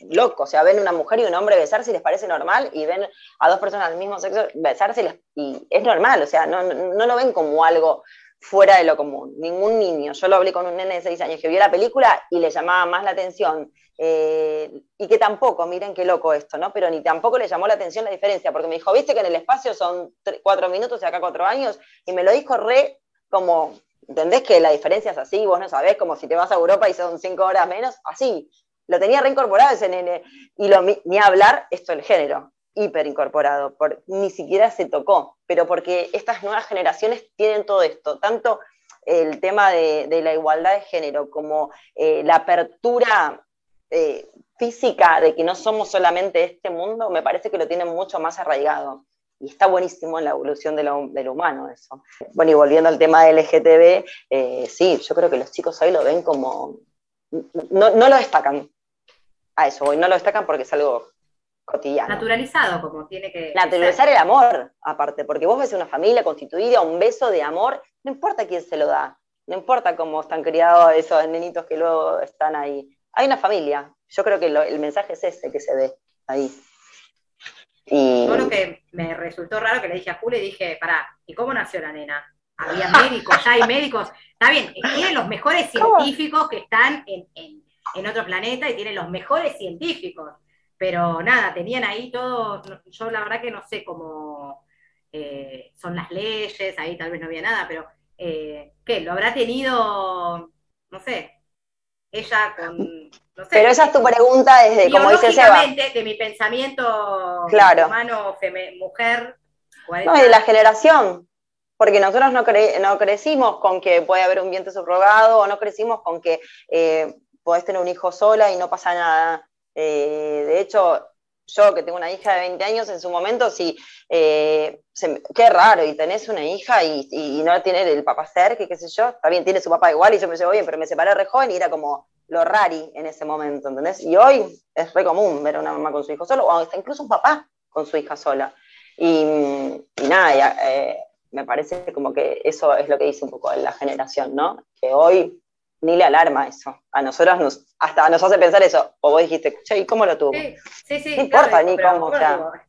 loco, o sea, ven una mujer y un hombre besarse y les parece normal, y ven a dos personas del mismo sexo besarse y, es normal, o sea, no, no, lo ven como algo fuera de lo común. Ningún niño, yo lo hablé con un nene de seis años que vio la película y le llamaba más la atención, eh, y que tampoco, miren qué loco esto, ¿no? Pero ni tampoco le llamó la atención la diferencia, porque me dijo, viste que en el espacio son cuatro minutos y acá cuatro años, y me lo dijo re como, ¿entendés que la diferencia es así? Vos no sabés, como si te vas a Europa y son cinco horas menos, así lo tenía reincorporado ese nene. Y lo, ni hablar, esto el género, hiperincorporado, por, ni siquiera se tocó, pero porque estas nuevas generaciones tienen todo esto, tanto el tema de, la igualdad de género como eh, la apertura eh, física de que no somos solamente este mundo, me parece que lo tienen mucho más arraigado. Y está buenísimo en la evolución de lo, del humano eso. Bueno, y volviendo al tema del LGTB, eh, sí, yo creo que los chicos hoy lo ven como... No, no lo destacan, a eso hoy. No lo destacan porque es algo cotidiano. Naturalizado, como tiene que. Naturalizar el amor, aparte, porque vos ves una familia constituida, un beso de amor, no importa quién se lo da, no importa cómo están criados esos nenitos que luego están ahí. Hay una familia. Yo creo que el mensaje es ese que se ve ahí. Y... Todo lo que me resultó raro que le dije a Julio y dije, pará, ¿y cómo nació la nena? Había médicos, ya hay médicos. Está bien, tienen los mejores científicos que están en en otro planeta y tienen los mejores científicos. Pero nada, tenían ahí todo, yo la verdad que no sé cómo eh, son las leyes, ahí tal vez no había nada, pero eh, ¿qué? ¿Lo habrá tenido, no sé, ella con... No sé, pero esa es tu pregunta desde, como dice Seba. de mi pensamiento claro. humano, mujer. No, y de la generación, porque nosotros no, no, crecimos con que puede haber un viento subrogado, o no crecimos con que eh, podés tener un hijo sola y no pasa nada. Eh, de hecho, yo que tengo una hija de 20 años, en su momento, sí, eh, qué raro, y tenés una hija y, y, no tiene el papá cerca, qué sé yo, está bien, tiene su papá igual y yo me llevo bien, pero me separé re joven y era como lo rari en ese momento, ¿entendés? Y hoy es re común ver a una mamá con su hijo solo, o hasta incluso un papá con su hija sola. Y, nada, eh, me parece como que eso es lo que dice un poco la generación, ¿no? Que hoy ni le alarma eso. A nosotros nos, hasta nos hace pensar eso. O vos dijiste, che, ¿y cómo lo tuvo? Sí, sí, sí No importa ni cómo, o sea.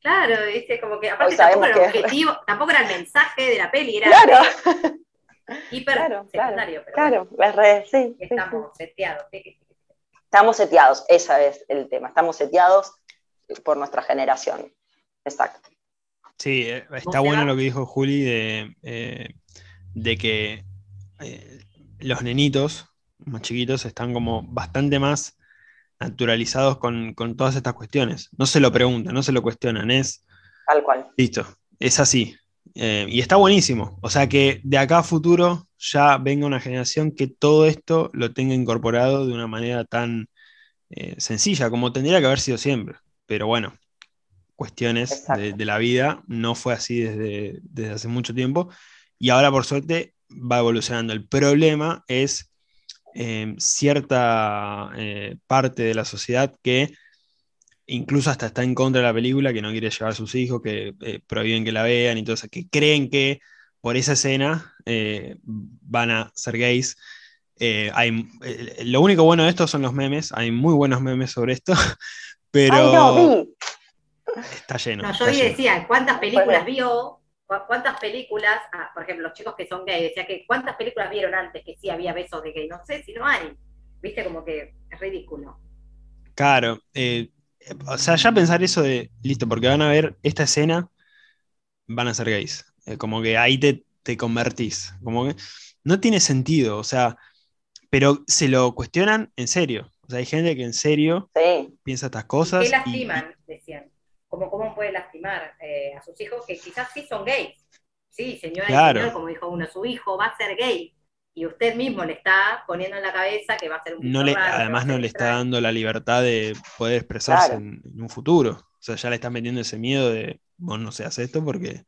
Claro, dice, como que aparte tampoco era el objetivo, tampoco era el mensaje de la peli, era claro. hiper claro, secundario. Claro, pero claro sí. Estamos seteados. Estamos seteados, ese es el tema. Estamos seteados por nuestra generación. Exacto. Sí, eh, está bueno lo que dijo Juli de, eh, de que eh, los nenitos más chiquitos están como bastante más naturalizados con, todas estas cuestiones. No se lo preguntan, no se lo cuestionan, es... Tal cual. Listo, es así. Eh, y está buenísimo. O sea que de acá a futuro ya venga una generación que todo esto lo tenga incorporado de una manera tan eh, sencilla como tendría que haber sido siempre. Pero bueno, cuestiones de, la vida, no fue así desde, desde hace mucho tiempo. Y ahora por suerte va evolucionando. El problema es Em, cierta eh, parte de la sociedad que incluso hasta está en contra de la película, que no quiere llevar a sus hijos, que eh, prohíben que la vean y todo eso, que creen que por esa escena eh, van a ser gays. hay, lo único bueno de esto son los memes, hay muy buenos memes sobre esto, pero está lleno. No, yo decía, ¿cuántas películas vio ¿Cuántas películas, ah, por ejemplo, los chicos que son gays, decía que cuántas películas vieron antes que sí había besos de gay? No sé si no hay. Viste, como que es ridículo. Claro. Eh, o sea, ya pensar eso de, listo, porque van a ver esta escena, van a ser gays. Eh, como que ahí te, te convertís. Como que no tiene sentido, o sea, pero se lo cuestionan en serio. O sea, hay gente que en serio piensa estas cosas. ¿Qué lastiman? decían como cómo puede lastimar eh, a sus hijos que quizás sí son gays. Sí, señora como dijo uno, su hijo va a ser gay. Y usted mismo le está poniendo en la cabeza que va a ser un no le, Además no le está dando la libertad de poder expresarse en, un futuro. O sea, ya le están metiendo ese miedo de, vos no seas esto porque...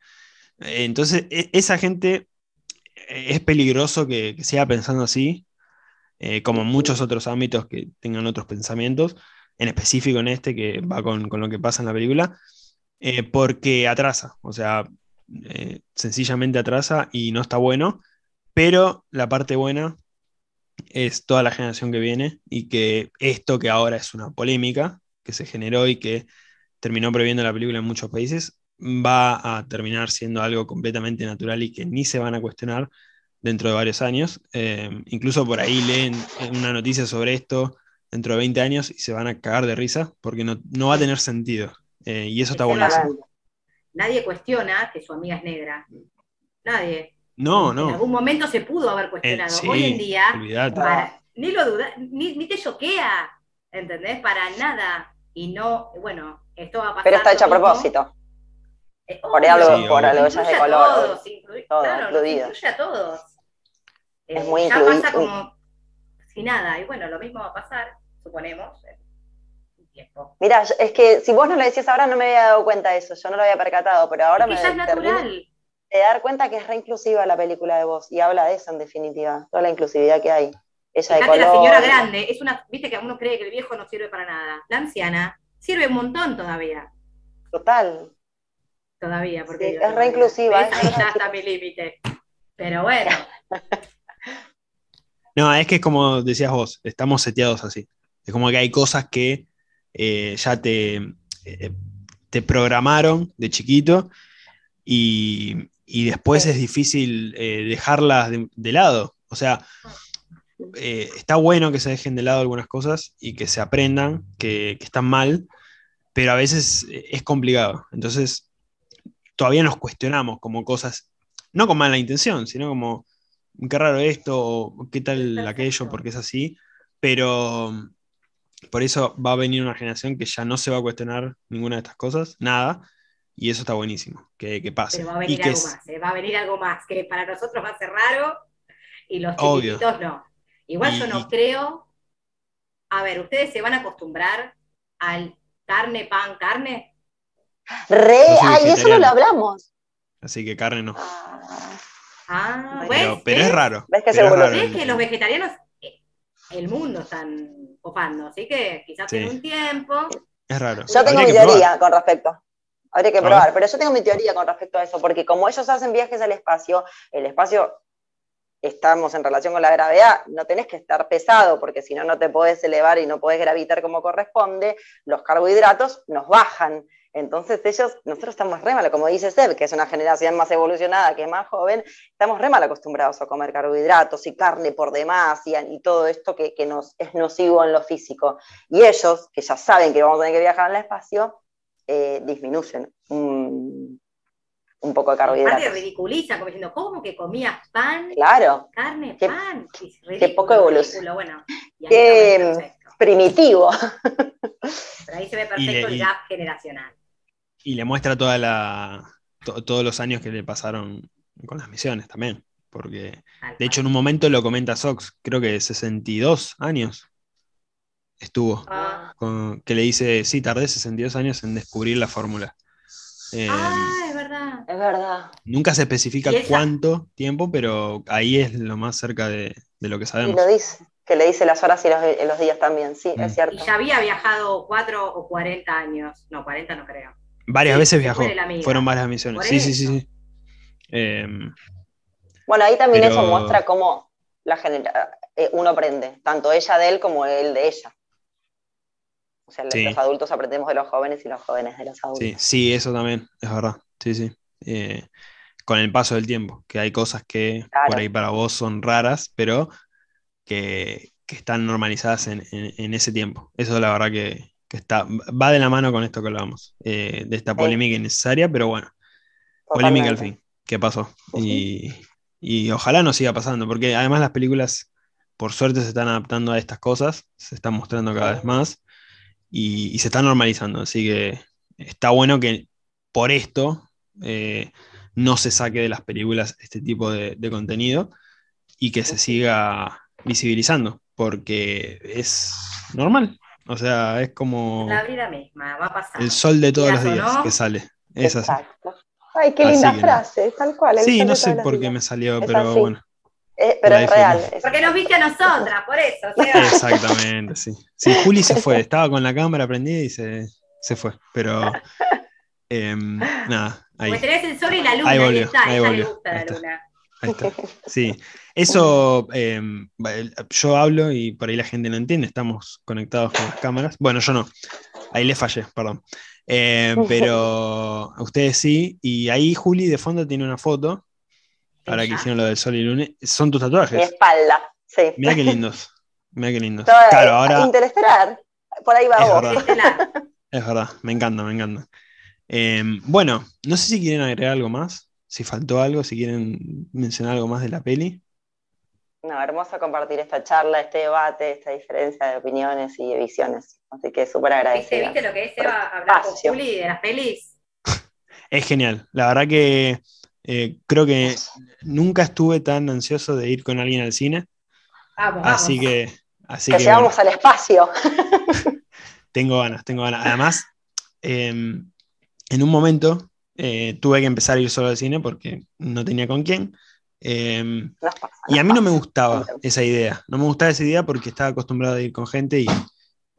Eh, entonces, e, esa gente eh, es peligroso que, siga pensando así, como en muchos otros ámbitos que tengan otros pensamientos, en específico en este, que va con, lo que pasa en la película, eh, porque atrasa, o sea, eh, sencillamente atrasa y no está bueno, pero la parte buena es toda la generación que viene y que esto que ahora es una polémica que se generó y que terminó prohibiendo la película en muchos países, va a terminar siendo algo completamente natural y que ni se van a cuestionar dentro de varios años. Eh, incluso por ahí leen una noticia sobre esto dentro de 20 años y se van a cagar de risa porque no, va a tener sentido. Eh, y eso está buenísimo. Nadie cuestiona que su amiga es negra. Nadie. No, no. En algún momento se pudo haber cuestionado. Eh, Hoy en día, ni lo duda, ni, te choquea, ¿entendés? Para nada. Y no, bueno, esto va a pasar. Pero está hecho a propósito. por algo, por algo de color. Todos, claro, incluye a todos. Es muy eh, ya pasa como y nada. Y bueno, lo mismo va a pasar, suponemos, en un tiempo. Mira, es que si vos no lo decías ahora no me había dado cuenta de eso, yo no lo había percatado, pero ahora me ya es natural. de dar cuenta que es reinclusiva la película de vos y habla de eso en definitiva, toda la inclusividad que hay. Ella de color, la señora grande, es una, viste que uno cree que el viejo no sirve para nada. La anciana sirve un montón todavía. Total. Todavía, porque es reinclusiva. Ahí ya está mi límite. Pero bueno. No, es que es como decías vos, estamos seteados así. Es como que hay cosas que eh, ya te, eh, te programaron de chiquito y, después es difícil eh, dejarlas de, lado. O sea, está bueno que se dejen de lado algunas cosas y que se aprendan que, que están mal, pero a veces es complicado. Entonces, todavía nos cuestionamos como cosas, no con mala intención, sino como qué raro esto, qué tal aquello, porque es así, pero por eso va a venir una generación que ya no se va a cuestionar ninguna de estas cosas, nada, y eso está buenísimo, que, que pase. Pero va a venir algo más, ¿eh? va a venir algo más, que para nosotros va a ser raro y los chiquititos no. Igual yo no creo, a ver, ¿ustedes se van a acostumbrar al carne, pan, carne? Re, ay, eso no lo hablamos. Así que carne no. Ah. Ah, pero, pero es raro. ¿Ves que, que los vegetarianos, eh, el mundo están copando, así que quizás en un tiempo. Es raro. Yo tengo mi teoría con respecto. Habría que probar, pero yo tengo mi teoría con respecto a eso, porque como ellos hacen viajes al espacio, el espacio estamos en relación con la gravedad, no tenés que estar pesado, porque si no, no te podés elevar y no podés gravitar como corresponde, los carbohidratos nos bajan. Entonces ellos, nosotros estamos re mal, como dice Seb, que es una generación más evolucionada, que es más joven, estamos re mal acostumbrados a comer carbohidratos y carne por demás y, todo esto que, nos es nocivo en lo físico. Y ellos, que ya saben que vamos a tener que viajar en el espacio, eh, disminuyen un, poco de carbohidratos. Aparte ridiculiza, como diciendo, ¿cómo que comías pan? Claro. Carne, pan. Qué, poco evolución. Bueno, primitivo. Pero ahí se ve perfecto el gap generacional. Y le muestra toda la, todos los años que le pasaron con las misiones también. Porque, de hecho, en un momento lo comenta Sox, creo que 62 años estuvo. Ah. que le dice, sí, tardé 62 años en descubrir la fórmula. Em, ah, es verdad. Es verdad. Nunca se especifica cuánto tiempo, pero ahí es lo más cerca de, lo que sabemos. Y lo dice, que le dice las horas y los, días también, sí, es mm. cierto. Y ya había viajado 4 o 40 años. No, 40 no creo. Varias veces viajó. Fueron varias misiones. Sí, sí, sí, sí. Em, bueno, ahí también eso muestra cómo la eh, uno aprende, tanto ella de él como él de ella. O sea, los adultos aprendemos de los jóvenes y los jóvenes de los adultos. Sí, sí eso también, es verdad. Sí, sí. Eh, con el paso del tiempo, que hay cosas que por ahí para vos son raras, pero que, están normalizadas en, ese tiempo. Eso la verdad que, está, va de la mano con esto que hablábamos, eh, de esta polémica innecesaria, pero bueno, polémica al fin, ¿qué pasó? Y, y ojalá no siga pasando, porque además las películas, por suerte, se están adaptando a estas cosas, se están mostrando cada vez más y, se está normalizando. Así que está bueno que por esto eh, no se saque de las películas este tipo de, contenido y que se siga visibilizando, porque es normal. O sea, es como. La vida misma, va a pasar. El sol de todos los días que sale. Es Exacto. Ay, qué linda frase, tal cual. Sí, no sé por qué me salió, pero bueno. Eh, pero es real. Porque nos viste a nosotras, por eso. Exactamente, sí. Sí, Juli se fue, estaba con la cámara prendida y se, se fue. Pero em, nada, ahí. Pues tenés el sol y la luna, ahí, volvió, está, ahí volvió, le gusta la luna. Ahí está. Sí, eso em, yo hablo y por ahí la gente no entiende, estamos conectados con las cámaras. Bueno, yo no, ahí le fallé, perdón. Eh, pero ustedes sí, y ahí Juli de fondo tiene una foto Ahora que hicieron lo del sol y luna. Son tus tatuajes. Mi espalda, sí. Mira qué lindos. Mira qué lindos. claro, ahora. Interestelar. Por ahí va es vos. Verdad. es verdad, me encanta, me encanta. Em, bueno, no sé si quieren agregar algo más, si faltó algo, si quieren mencionar algo más de la peli. No, hermoso compartir esta charla, este debate, esta diferencia de opiniones y de visiones. Así que súper agradecido. ¿Viste, lo que es Eva hablar con Juli de las pelis? es genial. La verdad que eh, creo que nunca estuve tan ansioso de ir con alguien al cine. Así que. Así que, llegamos al espacio. tengo ganas, tengo ganas. Además, em, en un momento eh, tuve que empezar a ir solo al cine porque no tenía con quién. Em, y a mí no me gustaba esa idea. No me gustaba esa idea porque estaba acostumbrado a ir con gente y,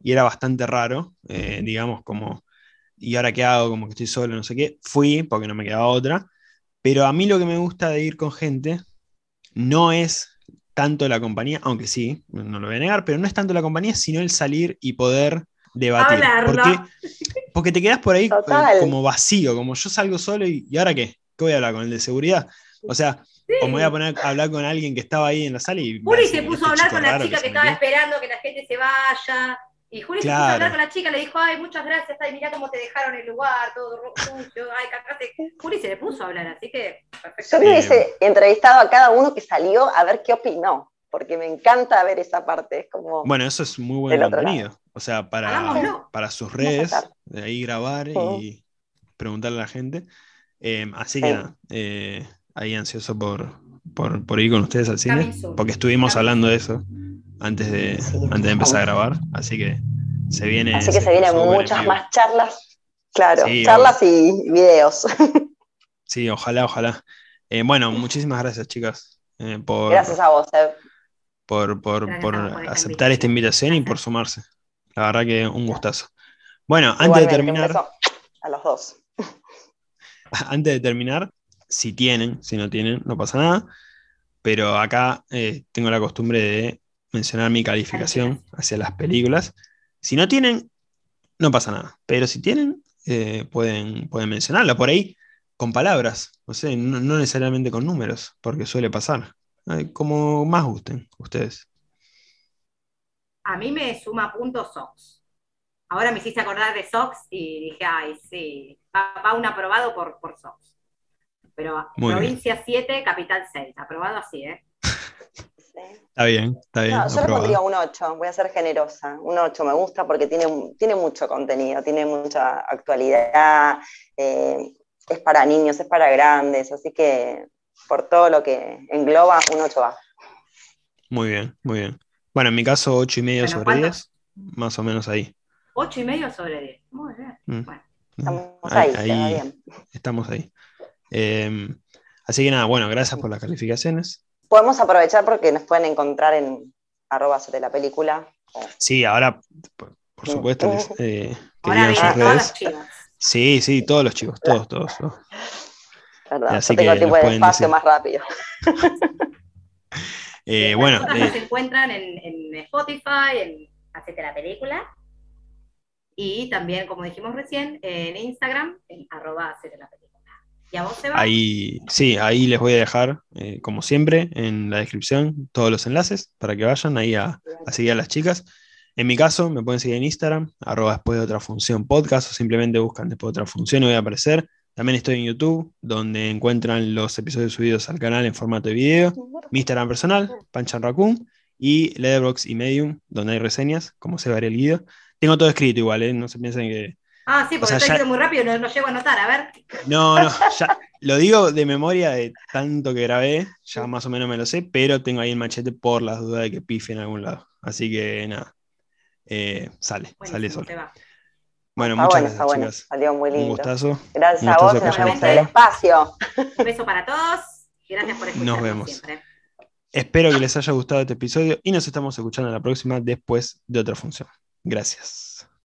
y era bastante raro, eh, digamos, como, ¿y ahora qué hago? Como que estoy solo, no sé qué. Fui porque no me quedaba otra. Pero a mí lo que me gusta de ir con gente no es tanto la compañía, aunque sí, no lo voy a negar, pero no es tanto la compañía, sino el salir y poder debatir. Porque, porque te quedas por ahí como vacío, como yo salgo solo y, ¿y ahora qué? ¿Qué voy a hablar con el de seguridad? O sea, o me voy a poner a hablar con alguien que estaba ahí en la sala y. Juli se puso a este hablar con la chica que estaba esperando que la gente se vaya. Y Juli se puso a hablar con la chica, le dijo, ay, muchas gracias, ay, mirá cómo te dejaron el lugar, todo sucio, ay, cagaste. Juli se le puso a hablar, así que perfecto. Yo hubiese entrevistado a cada uno que salió a ver qué opinó, porque me encanta ver esa parte. Es como bueno, eso es muy buen contenido. O sea, para, para sus redes, de ahí grabar y preguntarle a la gente. Eh, así que nada, eh, ahí ansioso por, por, ir con ustedes al cine, porque estuvimos hablando de eso antes de, antes de empezar a grabar, así que se viene. Así que se, vienen muchas más charlas, claro, charlas y videos. Sí, ojalá, ojalá. Eh, bueno, muchísimas gracias, chicas. Eh, por, gracias a vos, Por, por, aceptar esta invitación y por sumarse. La verdad que un gustazo. Bueno, antes de terminar. A los dos. Antes de terminar, si tienen, si no tienen, no pasa nada. Pero acá eh, tengo la costumbre de mencionar mi calificación hacia las películas. Si no tienen, no pasa nada. Pero si tienen, eh, pueden, pueden mencionarla por ahí con palabras, no sé, no, necesariamente con números, porque suele pasar. Como más gusten ustedes. A mí me suma puntos Sox. Ahora me hiciste acordar de Sox y dije, ay, sí, va, un aprobado por, por Sox. Pero provincia 7, capital 6, aprobado así, ¿eh? Está bien, está bien. No, yo le pondría un 8, voy a ser generosa. Un 8 me gusta porque tiene, tiene mucho contenido, tiene mucha actualidad, eh, es para niños, es para grandes, así que por todo lo que engloba, un 8 va. Muy bien, muy bien. Bueno, en mi caso, 8 y medio sobre 10, más o menos ahí. 8 y medio sobre 10. Muy bien. Mm. Bueno. Estamos ahí, ahí, bien. Estamos ahí. Em, así que nada, bueno, gracias por las calificaciones. Podemos aprovechar porque nos pueden encontrar en arroba sobre la película. Sí, ahora, por, supuesto, eh, redes. Sí, sí, todos los chicos, todos, todos. Así que tipo de espacio más rápido. eh, bueno. Eh, se encuentran en, en Spotify, en Hacete la película. Y también, como dijimos recién, en Instagram, en arroba la película. ¿Y a vos, Seba? Ahí, sí, ahí les voy a dejar, eh, como siempre, en la descripción todos los enlaces para que vayan ahí a, seguir a las chicas. En mi caso, me pueden seguir en Instagram, arroba después de otra función podcast, o simplemente buscan después de otra función y voy a aparecer. También estoy en YouTube, donde encuentran los episodios subidos al canal en formato de video. Mi Instagram personal, Panchan Raccoon, y Letterboxd y Medium, donde hay reseñas, como se varía el guido. Tengo todo escrito igual, ¿eh? No se piensen que. Ah, sí, porque está muy rápido, no, no, llego a anotar, a ver. No, no, ya lo digo de memoria de tanto que grabé, ya más o menos me lo sé, pero tengo ahí el machete por las dudas de que pife en algún lado. Así que nada, eh, sale, sale solo. Bueno, muchas gracias, bueno, Salió muy lindo. Un gustazo. Gracias a vos, nos vemos en el espacio. Un beso para todos. Gracias por escucharnos Nos vemos. Espero que les haya gustado este episodio y nos estamos escuchando la próxima después de otra función. Gracias.